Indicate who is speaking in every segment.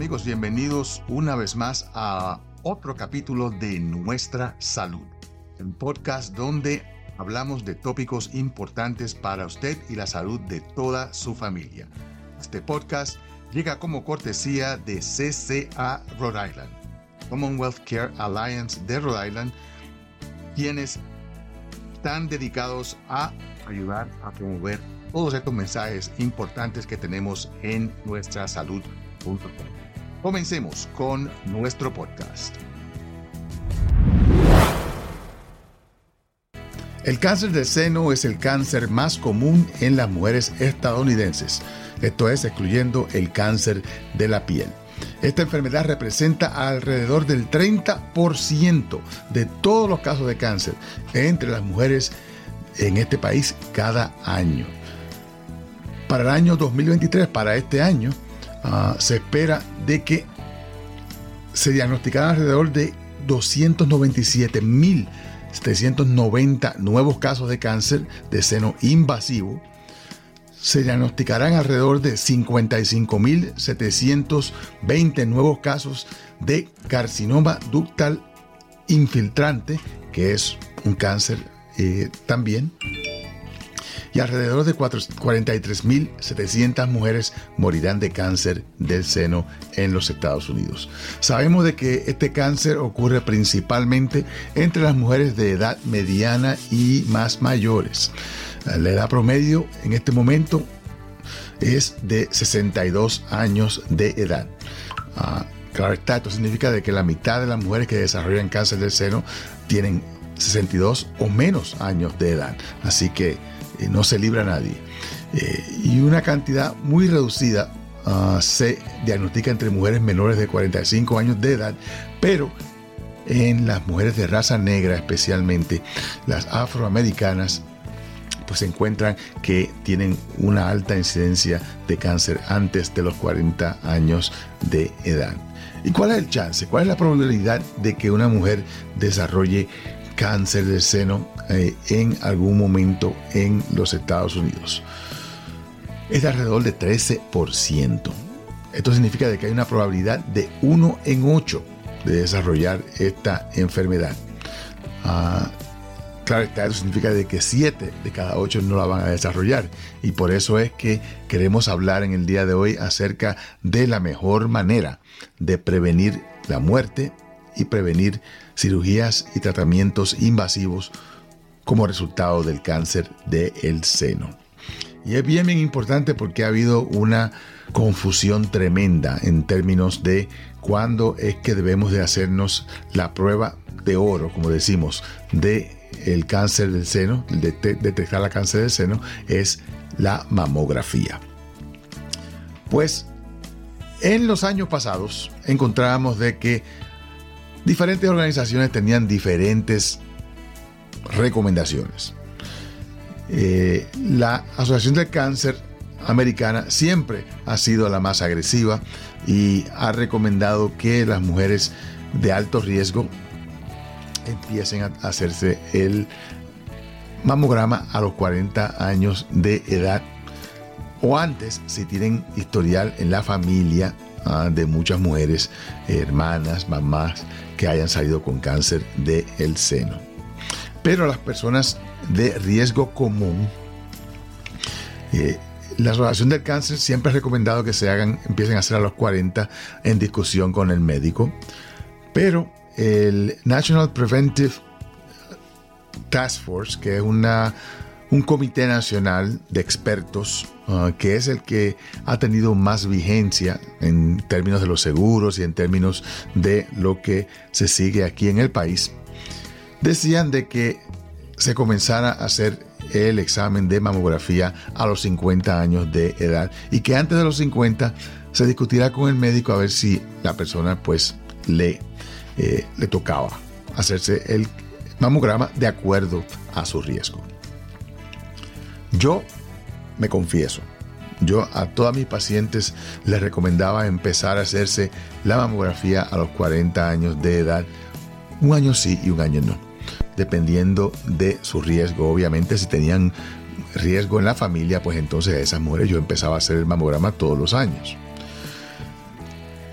Speaker 1: amigos, bienvenidos una vez más a otro capítulo de Nuestra Salud, el podcast donde hablamos de tópicos importantes para usted y la salud de toda su familia. Este podcast llega como cortesía de CCA Rhode Island, Commonwealth Care Alliance de Rhode Island, quienes están dedicados a ayudar a promover todos estos mensajes importantes que tenemos en nuestra salud.com. Comencemos con nuestro podcast. El cáncer de seno es el cáncer más común en las mujeres estadounidenses, esto es excluyendo el cáncer de la piel. Esta enfermedad representa alrededor del 30% de todos los casos de cáncer entre las mujeres en este país cada año. Para el año 2023, para este año, uh, se espera de que se diagnosticaran alrededor de 297.790 nuevos casos de cáncer de seno invasivo. Se diagnosticarán alrededor de 55.720 nuevos casos de carcinoma ductal infiltrante, que es un cáncer eh, también y alrededor de 43.700 mujeres morirán de cáncer del seno en los Estados Unidos. Sabemos de que este cáncer ocurre principalmente entre las mujeres de edad mediana y más mayores. La edad promedio en este momento es de 62 años de edad. Ah, claro está, esto significa de que la mitad de las mujeres que desarrollan cáncer del seno tienen 62 o menos años de edad. Así que eh, no se libra nadie. Eh, y una cantidad muy reducida ah, se diagnostica entre mujeres menores de 45 años de edad, pero en las mujeres de raza negra especialmente, las afroamericanas, pues se encuentran que tienen una alta incidencia de cáncer antes de los 40 años de edad. ¿Y cuál es el chance? ¿Cuál es la probabilidad de que una mujer desarrolle cáncer de seno eh, en algún momento en los Estados Unidos. Es de alrededor de 13%. Esto significa de que hay una probabilidad de 1 en 8 de desarrollar esta enfermedad. Ah, claro, esto significa de que 7 de cada 8 no la van a desarrollar. Y por eso es que queremos hablar en el día de hoy acerca de la mejor manera de prevenir la muerte y prevenir cirugías y tratamientos invasivos como resultado del cáncer del seno. Y es bien, bien importante porque ha habido una confusión tremenda en términos de cuándo es que debemos de hacernos la prueba de oro, como decimos, de el cáncer del seno, de detectar la cáncer del seno, es la mamografía. Pues en los años pasados encontrábamos de que diferentes organizaciones tenían diferentes recomendaciones. Eh, la Asociación del Cáncer Americana siempre ha sido la más agresiva y ha recomendado que las mujeres de alto riesgo empiecen a hacerse el mamograma a los 40 años de edad o antes si tienen historial en la familia ah, de muchas mujeres, hermanas, mamás que hayan salido con cáncer del el seno. Pero las personas de riesgo común, eh, la asociación del cáncer siempre ha recomendado que se hagan, empiecen a hacer a los 40 en discusión con el médico. Pero el National Preventive Task Force, que es una, un comité nacional de expertos Ah, que es el que ha tenido más vigencia en términos de los seguros y en términos de lo que se sigue aquí en el país, decían de que se comenzara a hacer el examen de mamografía a los 50 años de edad y que antes de los 50 se discutirá con el médico a ver si la persona pues le, eh, le tocaba hacerse el mamograma de acuerdo a su riesgo. Yo me confieso. Yo a todas mis pacientes les recomendaba empezar a hacerse la mamografía a los 40 años de edad, un año sí y un año no, dependiendo de su riesgo. Obviamente si tenían riesgo en la familia, pues entonces a esas mujeres yo empezaba a hacer el mamograma todos los años.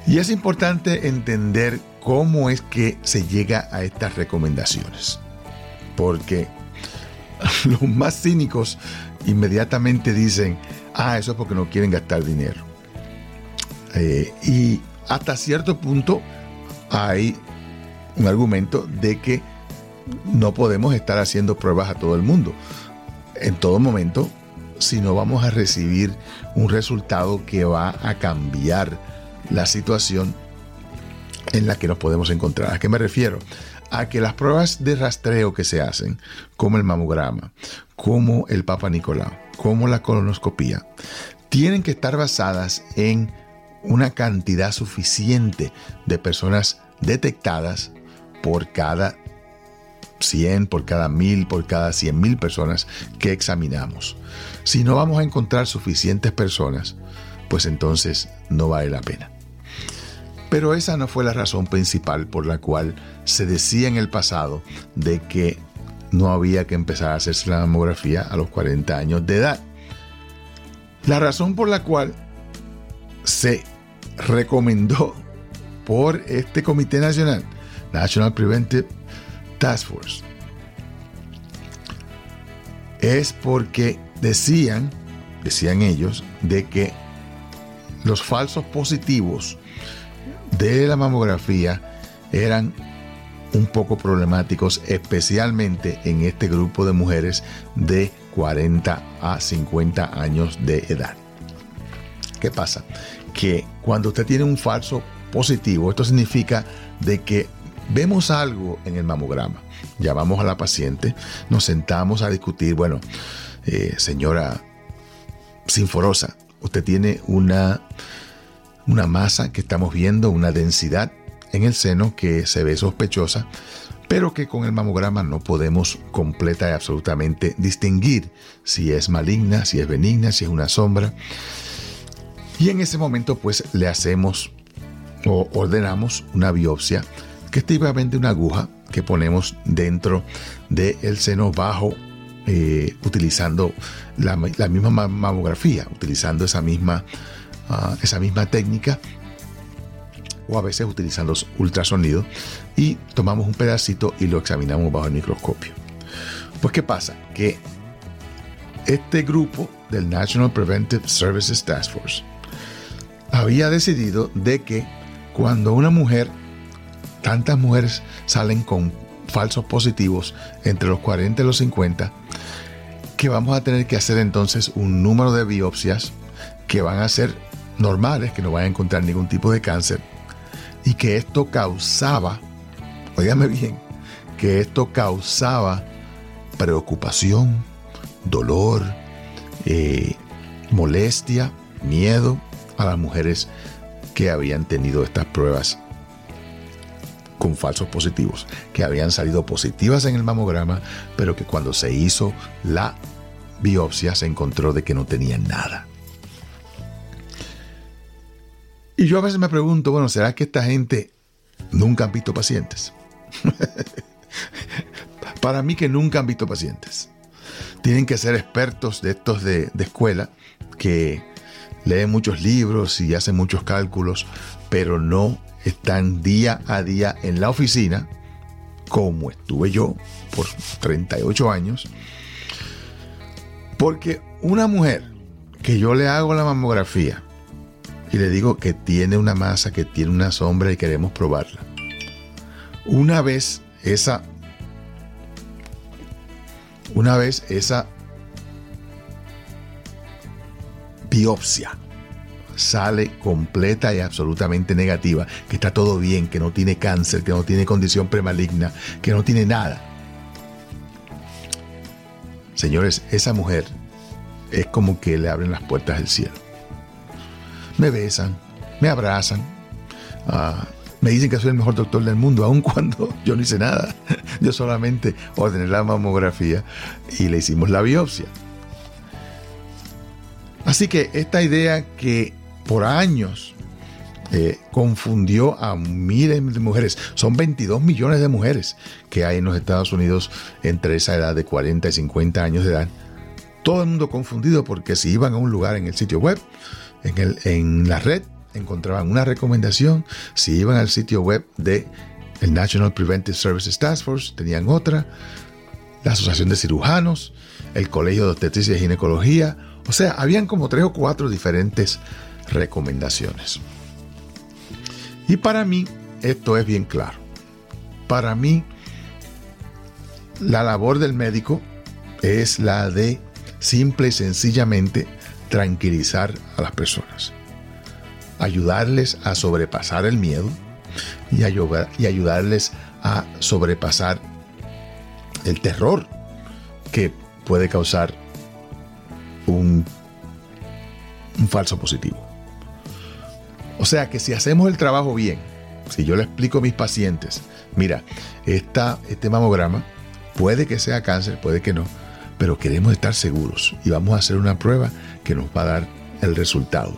Speaker 1: Y es importante entender cómo es que se llega a estas recomendaciones. Porque los más cínicos inmediatamente dicen, ah, eso es porque no quieren gastar dinero. Eh, y hasta cierto punto hay un argumento de que no podemos estar haciendo pruebas a todo el mundo. En todo momento, si no vamos a recibir un resultado que va a cambiar la situación en la que nos podemos encontrar. ¿A qué me refiero? A que las pruebas de rastreo que se hacen, como el mamograma, como el Papa Nicolau, como la colonoscopía, tienen que estar basadas en una cantidad suficiente de personas detectadas por cada 100, por cada 1000, por cada 100 mil personas que examinamos. Si no vamos a encontrar suficientes personas, pues entonces no vale la pena. Pero esa no fue la razón principal por la cual se decía en el pasado de que no había que empezar a hacerse la mamografía a los 40 años de edad. La razón por la cual se recomendó por este Comité Nacional, National Preventive Task Force, es porque decían, decían ellos, de que los falsos positivos de la mamografía eran un poco problemáticos, especialmente en este grupo de mujeres de 40 a 50 años de edad. ¿Qué pasa? Que cuando usted tiene un falso positivo, esto significa de que vemos algo en el mamograma, llamamos a la paciente, nos sentamos a discutir, bueno, eh, señora Sinforosa, usted tiene una una masa que estamos viendo, una densidad en el seno que se ve sospechosa, pero que con el mamograma no podemos completa y absolutamente distinguir si es maligna, si es benigna, si es una sombra. Y en ese momento pues le hacemos o ordenamos una biopsia, que es típicamente una aguja que ponemos dentro del seno bajo eh, utilizando la, la misma mamografía, utilizando esa misma esa misma técnica o a veces utilizando ultrasonido y tomamos un pedacito y lo examinamos bajo el microscopio. Pues ¿qué pasa? Que este grupo del National Preventive Services Task Force había decidido de que cuando una mujer, tantas mujeres salen con falsos positivos entre los 40 y los 50, que vamos a tener que hacer entonces un número de biopsias que van a ser normales, que no vayan a encontrar ningún tipo de cáncer, y que esto causaba, óigame bien, que esto causaba preocupación, dolor, eh, molestia, miedo a las mujeres que habían tenido estas pruebas con falsos positivos, que habían salido positivas en el mamograma, pero que cuando se hizo la biopsia se encontró de que no tenían nada. Y yo a veces me pregunto, bueno, ¿será que esta gente nunca han visto pacientes? Para mí que nunca han visto pacientes. Tienen que ser expertos de estos de, de escuela que leen muchos libros y hacen muchos cálculos, pero no están día a día en la oficina, como estuve yo por 38 años, porque una mujer que yo le hago la mamografía y le digo que tiene una masa, que tiene una sombra y queremos probarla. Una vez esa una vez esa biopsia sale completa y absolutamente negativa, que está todo bien, que no tiene cáncer, que no tiene condición premaligna, que no tiene nada. Señores, esa mujer es como que le abren las puertas del cielo me besan, me abrazan, ah, me dicen que soy el mejor doctor del mundo, aun cuando yo no hice nada. Yo solamente ordené la mamografía y le hicimos la biopsia. Así que esta idea que por años eh, confundió a miles de mujeres. Son 22 millones de mujeres que hay en los Estados Unidos entre esa edad de 40 y 50 años de edad. Todo el mundo confundido porque si iban a un lugar en el sitio web en, el, en la red encontraban una recomendación, si iban al sitio web de el National Preventive Services Task Force, tenían otra, la Asociación de Cirujanos, el Colegio de Obstetricia y Ginecología, o sea, habían como tres o cuatro diferentes recomendaciones. Y para mí, esto es bien claro. Para mí, la labor del médico es la de simple y sencillamente tranquilizar a las personas, ayudarles a sobrepasar el miedo y, ayudarles a sobrepasar el terror que puede causar un, un falso positivo. O sea que si hacemos el trabajo bien, si yo le explico a mis pacientes, mira, este mamograma puede que sea cáncer, puede que no, pero queremos estar seguros y vamos a hacer una prueba que nos va a dar el resultado.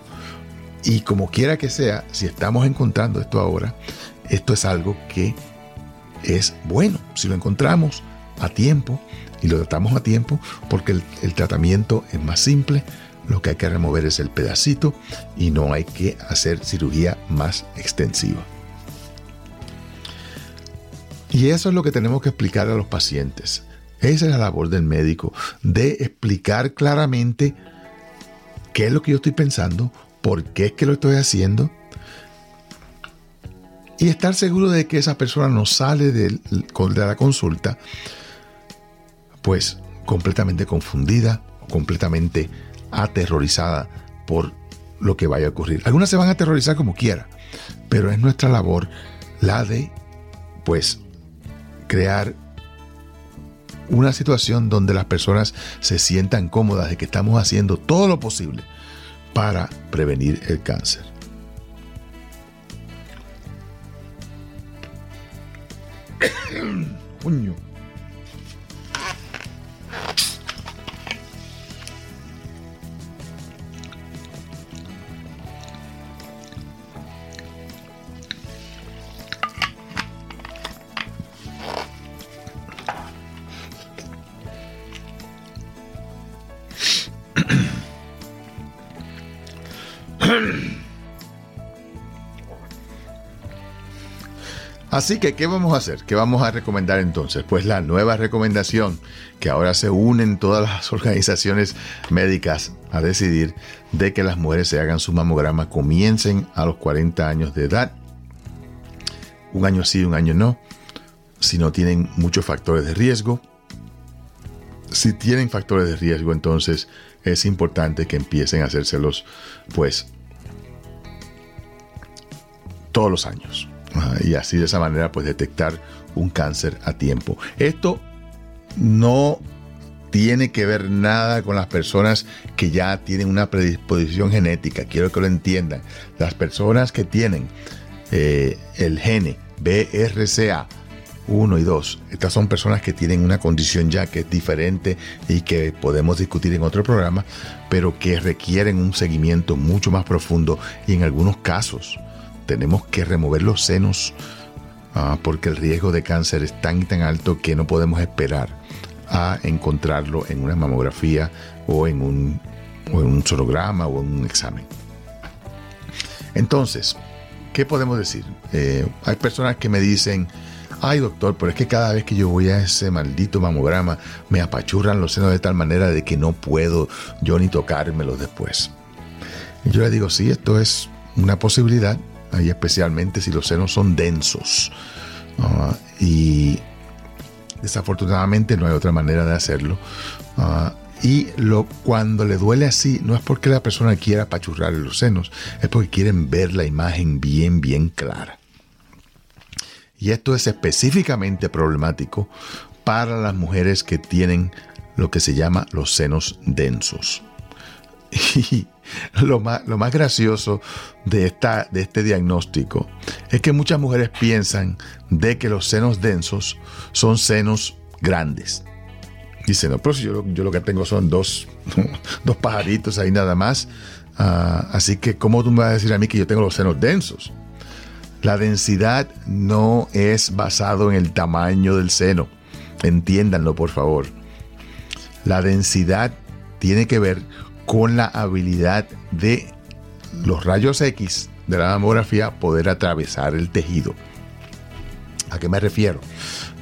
Speaker 1: Y como quiera que sea, si estamos encontrando esto ahora, esto es algo que es bueno. Si lo encontramos a tiempo y lo tratamos a tiempo, porque el, el tratamiento es más simple, lo que hay que remover es el pedacito y no hay que hacer cirugía más extensiva. Y eso es lo que tenemos que explicar a los pacientes. Esa es la labor del médico, de explicar claramente qué es lo que yo estoy pensando, por qué es que lo estoy haciendo, y estar seguro de que esa persona no sale de, la consulta, pues completamente confundida, completamente aterrorizada por lo que vaya a ocurrir. Algunas se van a aterrorizar como quiera, pero es nuestra labor la de, pues, crear una situación donde las personas se sientan cómodas de que estamos haciendo todo lo posible para prevenir el cáncer. Así que, ¿qué vamos a hacer? ¿Qué vamos a recomendar entonces? Pues la nueva recomendación, que ahora se unen todas las organizaciones médicas a decidir de que las mujeres se hagan su mamograma, comiencen a los 40 años de edad, un año sí, un año no, si no tienen muchos factores de riesgo. Si tienen factores de riesgo, entonces es importante que empiecen a hacérselos, pues, todos los años y así de esa manera pues detectar un cáncer a tiempo. Esto no tiene que ver nada con las personas que ya tienen una predisposición genética. Quiero que lo entiendan. Las personas que tienen eh, el gene BRCA 1 y 2, estas son personas que tienen una condición ya que es diferente y que podemos discutir en otro programa, pero que requieren un seguimiento mucho más profundo y en algunos casos tenemos que remover los senos ah, porque el riesgo de cáncer es tan y tan alto que no podemos esperar a encontrarlo en una mamografía o en un, o en un sonograma o en un examen. Entonces, ¿qué podemos decir? Eh, hay personas que me dicen, ay doctor, pero es que cada vez que yo voy a ese maldito mamograma me apachurran los senos de tal manera de que no puedo yo ni tocármelos después. Yo le digo, sí, esto es una posibilidad, ahí especialmente si los senos son densos. Y desafortunadamente no hay otra manera de hacerlo. Y lo, cuando le duele así, no es porque la persona quiera apachurrar los senos, es porque quieren ver la imagen bien, bien clara. Y esto es específicamente problemático para las mujeres que tienen lo que se llama los senos densos. Y lo más, lo más gracioso de, esta, de este diagnóstico es que muchas mujeres piensan de que los senos densos son senos grandes. Dicen, no, pero si yo, yo lo que tengo son dos, dos pajaritos ahí nada más. Ah, así que, ¿cómo tú me vas a decir a mí que yo tengo los senos densos? La densidad no es basado en el tamaño del seno. Entiéndanlo, por favor. La densidad tiene que ver con la habilidad de los rayos X de la mamografía poder atravesar el tejido. ¿A qué me refiero?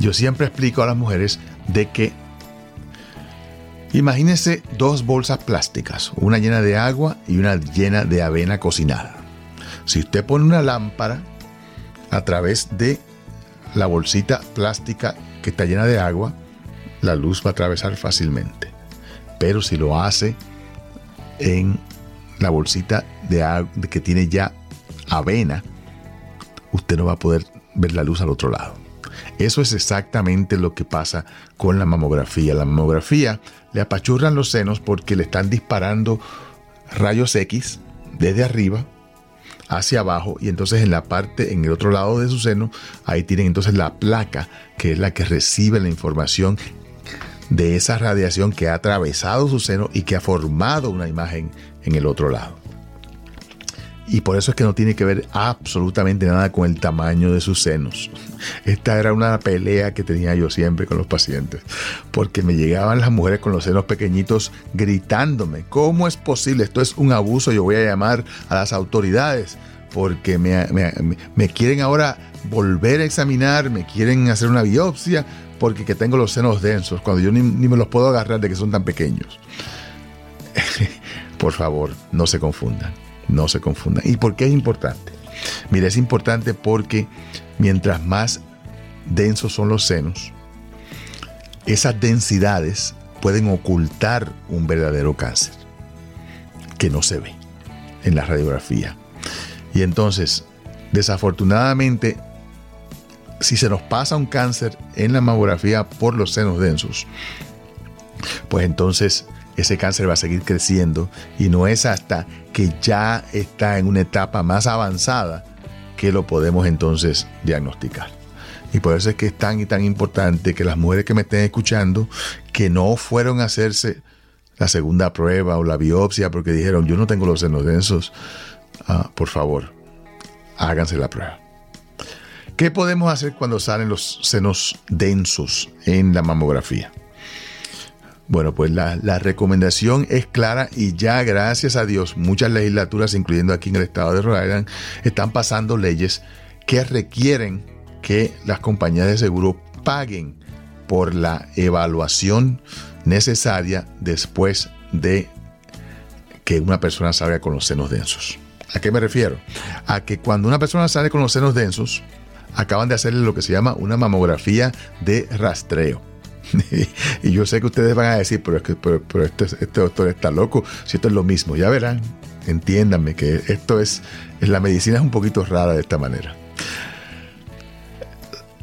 Speaker 1: Yo siempre explico a las mujeres de que imagínense dos bolsas plásticas, una llena de agua y una llena de avena cocinada. Si usted pone una lámpara a través de la bolsita plástica que está llena de agua, la luz va a atravesar fácilmente. Pero si lo hace en la bolsita de que tiene ya avena, usted no va a poder ver la luz al otro lado. Eso es exactamente lo que pasa con la mamografía. La mamografía le apachurran los senos porque le están disparando rayos X desde arriba hacia abajo y entonces en la parte, en el otro lado de su seno, ahí tienen entonces la placa que es la que recibe la información de esa radiación que ha atravesado su seno y que ha formado una imagen en el otro lado. Y por eso es que no tiene que ver absolutamente nada con el tamaño de sus senos. Esta era una pelea que tenía yo siempre con los pacientes, porque me llegaban las mujeres con los senos pequeñitos gritándome, ¿cómo es posible? Esto es un abuso, yo voy a llamar a las autoridades, porque me, quieren ahora volver a examinar, me quieren hacer una biopsia, porque que tengo los senos densos, cuando yo ni, ni me los puedo agarrar de que son tan pequeños. por favor, no se confundan. No se confundan. ¿Y por qué es importante? Mira, es importante porque mientras más densos son los senos, esas densidades pueden ocultar un verdadero cáncer que no se ve en la radiografía. Y entonces, desafortunadamente, si se nos pasa un cáncer en la mamografía por los senos densos, pues entonces ese cáncer va a seguir creciendo y no es hasta que ya está en una etapa más avanzada que lo podemos entonces diagnosticar. Y por eso es que es tan y tan importante que las mujeres que me estén escuchando, que no fueron a hacerse la segunda prueba o la biopsia porque dijeron, yo no tengo los senos densos, ah, por favor, háganse la prueba. ¿Qué podemos hacer cuando salen los senos densos en la mamografía? Bueno, pues la, recomendación es clara y ya gracias a Dios muchas legislaturas, incluyendo aquí en el estado de Rhode Island, están pasando leyes que requieren que las compañías de seguro paguen por la evaluación necesaria después de que una persona salga con los senos densos. ¿A qué me refiero? A que cuando una persona sale con los senos densos, acaban de hacerle lo que se llama una mamografía de rastreo. y yo sé que ustedes van a decir, pero es que pero, este, este, doctor está loco, si esto es lo mismo, ya verán, entiéndanme que esto es, la medicina es un poquito rara de esta manera.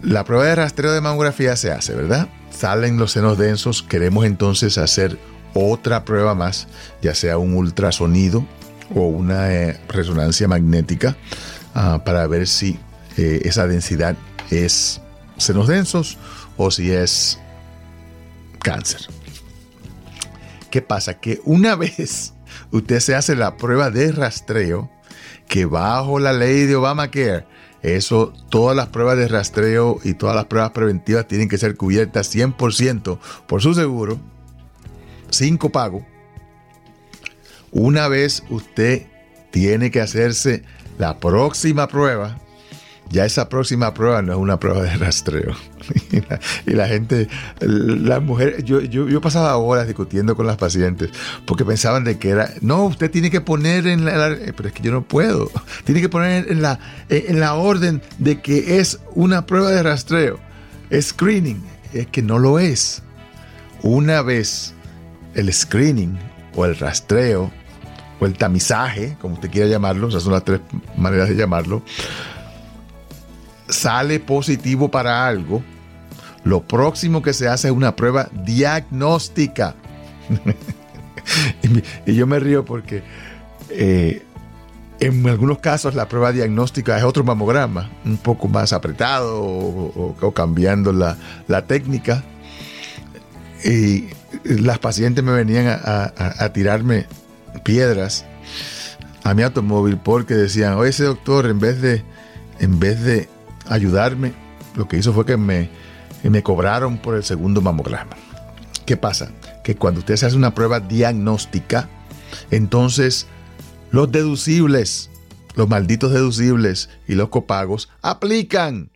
Speaker 1: La prueba de rastreo de mamografía se hace, ¿verdad? Salen los senos densos, queremos entonces hacer otra prueba más, ya sea un ultrasonido o una eh, resonancia magnética, ah, para ver si eh, esa densidad es senos densos o si es cáncer. ¿Qué pasa? Que una vez usted se hace la prueba de rastreo, que bajo la ley de Obamacare, eso, todas las pruebas de rastreo y todas las pruebas preventivas tienen que ser cubiertas 100% por su seguro, sin copago. Una vez usted tiene que hacerse la próxima prueba, ya esa próxima prueba no es una prueba de rastreo. y, la, gente, las mujeres, yo, yo, pasaba horas discutiendo con las pacientes porque pensaban de que era, no, usted tiene que poner en la, eh, pero es que yo no puedo, tiene que poner en la, eh, en la orden de que es una prueba de rastreo, screening, es que no lo es. Una vez el screening o el rastreo o el tamizaje, como usted quiera llamarlo, esas son las tres maneras de llamarlo, sale positivo para algo, lo próximo que se hace es una prueba diagnóstica. y yo me río porque eh, en algunos casos la prueba diagnóstica es otro mamograma, un poco más apretado o, cambiando la, técnica. Y las pacientes me venían a, a, tirarme piedras a mi automóvil porque decían, oye, ese doctor en vez de, en vez de ayudarme, lo que hizo fue que me, me cobraron por el segundo mamograma. ¿Qué pasa? Que cuando usted se hace una prueba diagnóstica, entonces los deducibles los malditos deducibles y los copagos aplican.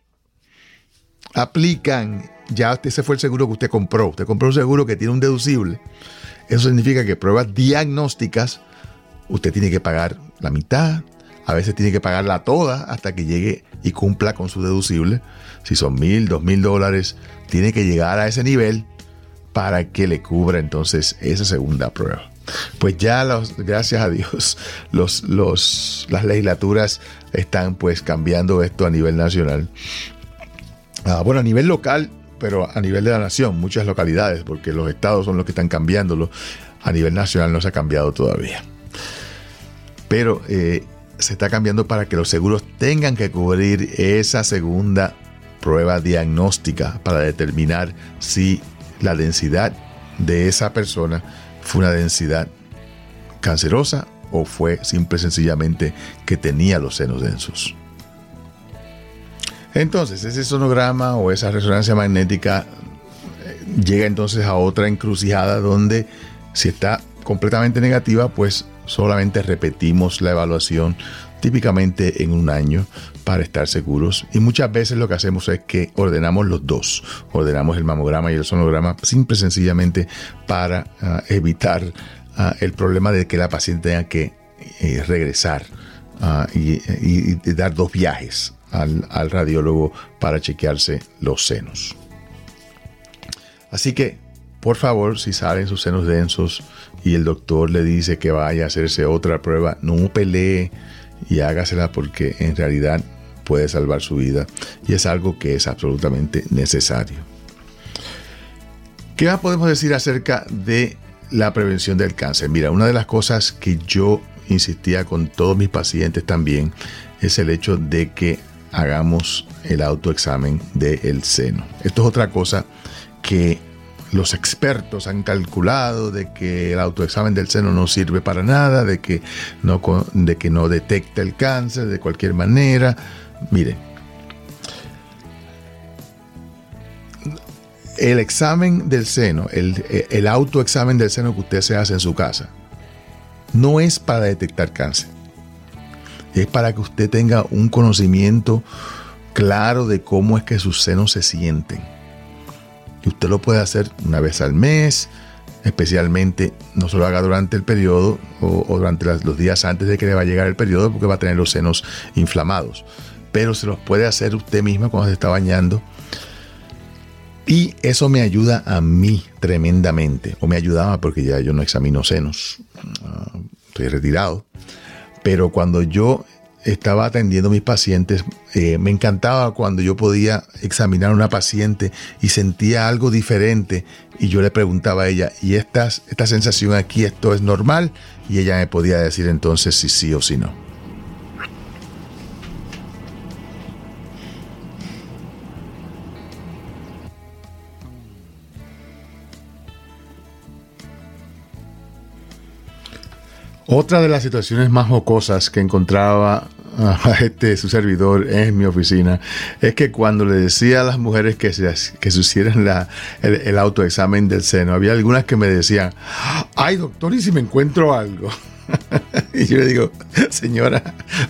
Speaker 1: Aplican. Ya ese fue el seguro que usted compró. Usted compró un seguro que tiene un deducible. Eso significa que pruebas diagnósticas usted tiene que pagar la mitad, a veces tiene que pagarla toda hasta que llegue y cumpla con su deducible. Si son mil, dos mil dólares, tiene que llegar a ese nivel para que le cubra entonces esa segunda prueba. Pues ya, los, gracias a Dios, los, los, las legislaturas están pues cambiando esto a nivel nacional. Ah, bueno, a nivel local, pero a nivel de la nación, muchas localidades, porque los estados son los que están cambiándolo. A nivel nacional no se ha cambiado todavía. Pero eh, se está cambiando para que los seguros tengan que cubrir esa segunda prueba diagnóstica para determinar si la densidad de esa persona fue una densidad cancerosa o fue simple y sencillamente que tenía los senos densos. Entonces, ese sonograma o esa resonancia magnética eh, llega entonces a otra encrucijada donde si está completamente negativa, pues solamente repetimos la evaluación típicamente en un año para estar seguros. Y muchas veces lo que hacemos es que ordenamos los dos. Ordenamos el mamograma y el sonograma simple y sencillamente para ah, evitar ah, el problema de que la paciente tenga que eh, regresar ah, y, dar dos viajes al, radiólogo para chequearse los senos. Así que, por favor, si salen sus senos densos y el doctor le dice que vaya a hacerse otra prueba, no pelee y hágasela porque en realidad puede salvar su vida y es algo que es absolutamente necesario. ¿Qué más podemos decir acerca de la prevención del cáncer? Mira, una de las cosas que yo insistía con todos mis pacientes también es el hecho de que hagamos el autoexamen del seno. Esto es otra cosa que los expertos han calculado de que el autoexamen del seno no sirve para nada, de que no, de que no detecta el cáncer de cualquier manera. Miren, el examen del seno, el, el autoexamen del seno que usted se hace en su casa, no es para detectar cáncer. Es para que usted tenga un conocimiento claro de cómo es que sus senos se sienten y usted lo puede hacer una vez al mes, especialmente no se lo haga durante el periodo o, durante los días antes de que le va a llegar el periodo porque va a tener los senos inflamados. Pero se los puede hacer usted misma cuando se está bañando. Y eso me ayuda a mí tremendamente. O me ayudaba porque ya yo no examino senos. Ah, estoy retirado. Pero cuando yo estaba atendiendo a mis pacientes, eh, me encantaba cuando yo podía examinar a una paciente y sentía algo diferente y yo le preguntaba a ella, ¿y esta, esta sensación aquí, esto es normal? Y ella me podía decir entonces si sí o si no. Otra de las situaciones más jocosas que encontraba a este su servidor en mi oficina es que cuando le decía a las mujeres que se, que se hicieran la, el, autoexamen del seno, había algunas que me decían, ay doctor, ¿y si me encuentro algo? y yo le digo, señora,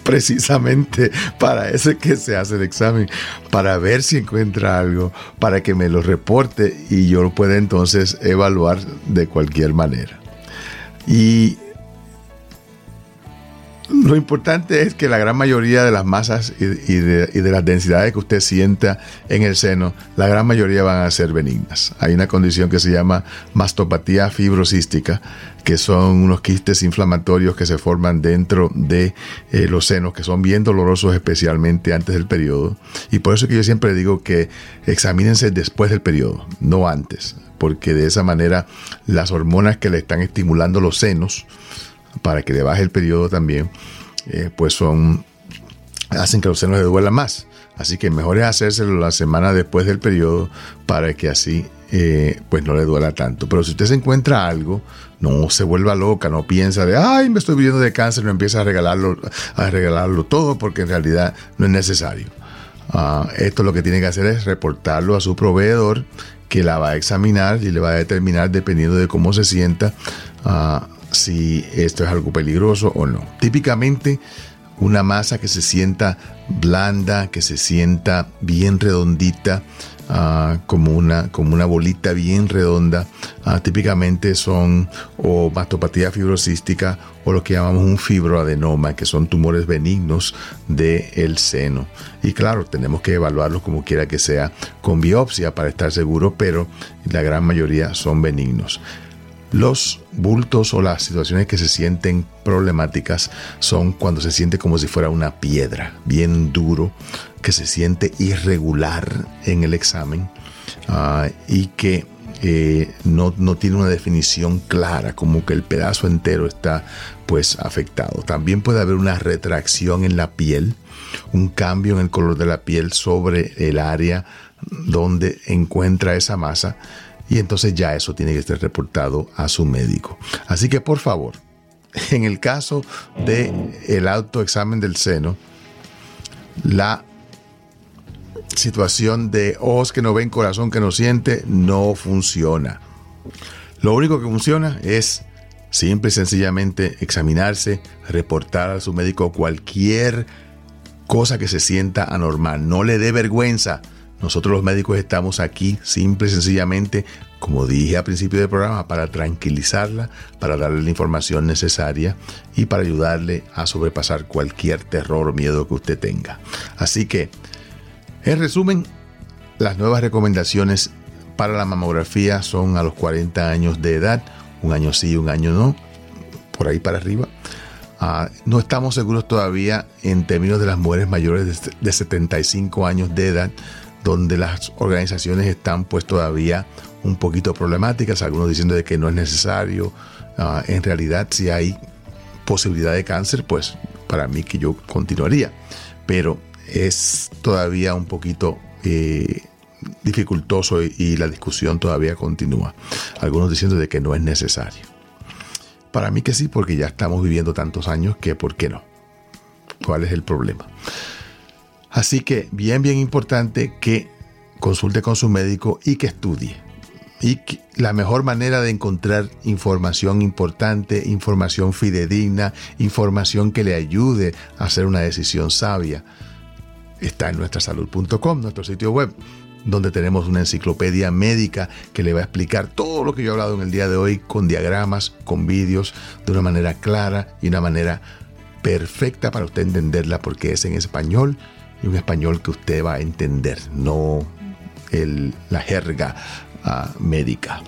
Speaker 1: precisamente para eso es que se hace el examen, para ver si encuentra algo, para que me lo reporte y yo lo pueda entonces evaluar de cualquier manera. Y lo importante es que la gran mayoría de las masas y, de, las densidades que usted sienta en el seno, la gran mayoría van a ser benignas. Hay una condición que se llama mastopatía fibrosística, que son unos quistes inflamatorios que se forman dentro de eh, los senos, que son bien dolorosos especialmente antes del periodo. Y por eso que yo siempre digo que examínense después del periodo, no antes, porque de esa manera las hormonas que le están estimulando los senos, para que le baje el periodo también, eh, pues son hacen que los senos le duelan más. Así que mejor es hacérselo la semana después del periodo para que así eh, pues no le duela tanto. Pero si usted se encuentra algo, no se vuelva loca, no piensa de, ay, me estoy viviendo de cáncer, no empieza a regalarlo, a regalarlo todo porque en realidad no es necesario. Ah, esto lo que tiene que hacer es reportarlo a su proveedor que la va a examinar y le va a determinar dependiendo de cómo se sienta. Uh, si esto es algo peligroso o no. Típicamente una masa que se sienta blanda, que se sienta bien redondita, ah, como, una, como una bolita bien redonda. Ah, típicamente son o mastopatía fibrosística o lo que llamamos un fibroadenoma, que son tumores benignos del seno. Y claro, tenemos que evaluarlos como quiera que sea con biopsia para estar seguro, pero la gran mayoría son benignos. Los bultos o las situaciones que se sienten problemáticas son cuando se siente como si fuera una piedra, bien duro, que se siente irregular en el examen ah, y que eh, no, no, tiene una definición clara, como que el pedazo entero está pues afectado. También puede haber una retracción en la piel, un cambio en el color de la piel sobre el área donde encuentra esa masa y entonces ya eso tiene que ser reportado a su médico. Así que por favor, en el caso de el autoexamen del seno, la situación de ojos que no ven, corazón que no siente, no funciona. Lo único que funciona es simple y sencillamente examinarse, reportar a su médico cualquier cosa que se sienta anormal. No le dé vergüenza nosotros los médicos estamos aquí simple y sencillamente, como dije al principio del programa, para tranquilizarla, para darle la información necesaria y para ayudarle a sobrepasar cualquier terror o miedo que usted tenga. Así que, en resumen, las nuevas recomendaciones para la mamografía son a los 40 años de edad, un año sí, un año no, por ahí para arriba. Ah, no estamos seguros todavía en términos de las mujeres mayores de 75 años de edad donde las organizaciones están pues todavía un poquito problemáticas, algunos diciendo de que no es necesario. Ah, en realidad, si hay posibilidad de cáncer, pues para mí que yo continuaría. Pero es todavía un poquito eh, dificultoso y, y, la discusión todavía continúa. Algunos diciendo de que no es necesario. Para mí que sí, porque ya estamos viviendo tantos años que ¿por qué no? ¿Cuál es el problema? Así que bien, bien importante que consulte con su médico y que estudie. Y la mejor manera de encontrar información importante, información fidedigna, información que le ayude a hacer una decisión sabia, está en nuestrasalud.com, nuestro sitio web, donde tenemos una enciclopedia médica que le va a explicar todo lo que yo he hablado en el día de hoy con diagramas, con vídeos, de una manera clara y una manera perfecta para usted entenderla porque es en español y un español que usted va a entender, no la jerga ah, médica.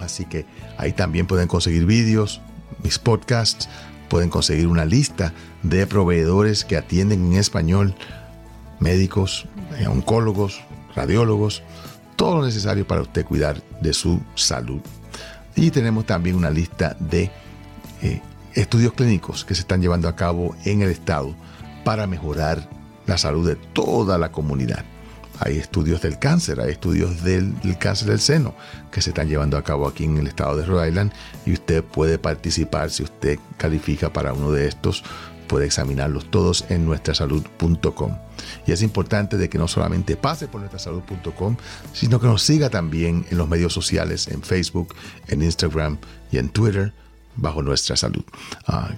Speaker 1: Así que ahí también pueden conseguir vídeos, mis podcasts, pueden conseguir una lista de proveedores que atienden en español, médicos, eh, oncólogos, radiólogos, todo lo necesario para usted cuidar de su salud. Y tenemos también una lista de eh, estudios clínicos que se están llevando a cabo en el estado para mejorar la salud de toda la comunidad. Hay estudios del cáncer, hay estudios del, cáncer del seno que se están llevando a cabo aquí en el estado de Rhode Island y usted puede participar si usted califica para uno de estos puede examinarlos todos en nuestrasalud.com. Y es importante de que no solamente pase por nuestrasalud.com, sino que nos siga también en los medios sociales, en Facebook, en Instagram y en Twitter, bajo nuestra salud. Ah,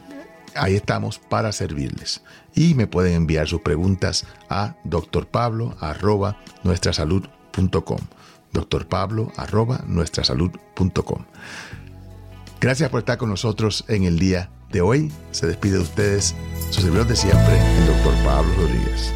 Speaker 1: ahí estamos para servirles. Y me pueden enviar sus preguntas a drpablo.nuestrasalud.com. drpablo.nuestrasalud.com. Gracias por estar con nosotros en el día de hoy. Se despide de ustedes su servidor de siempre, el doctor Pablo Rodríguez.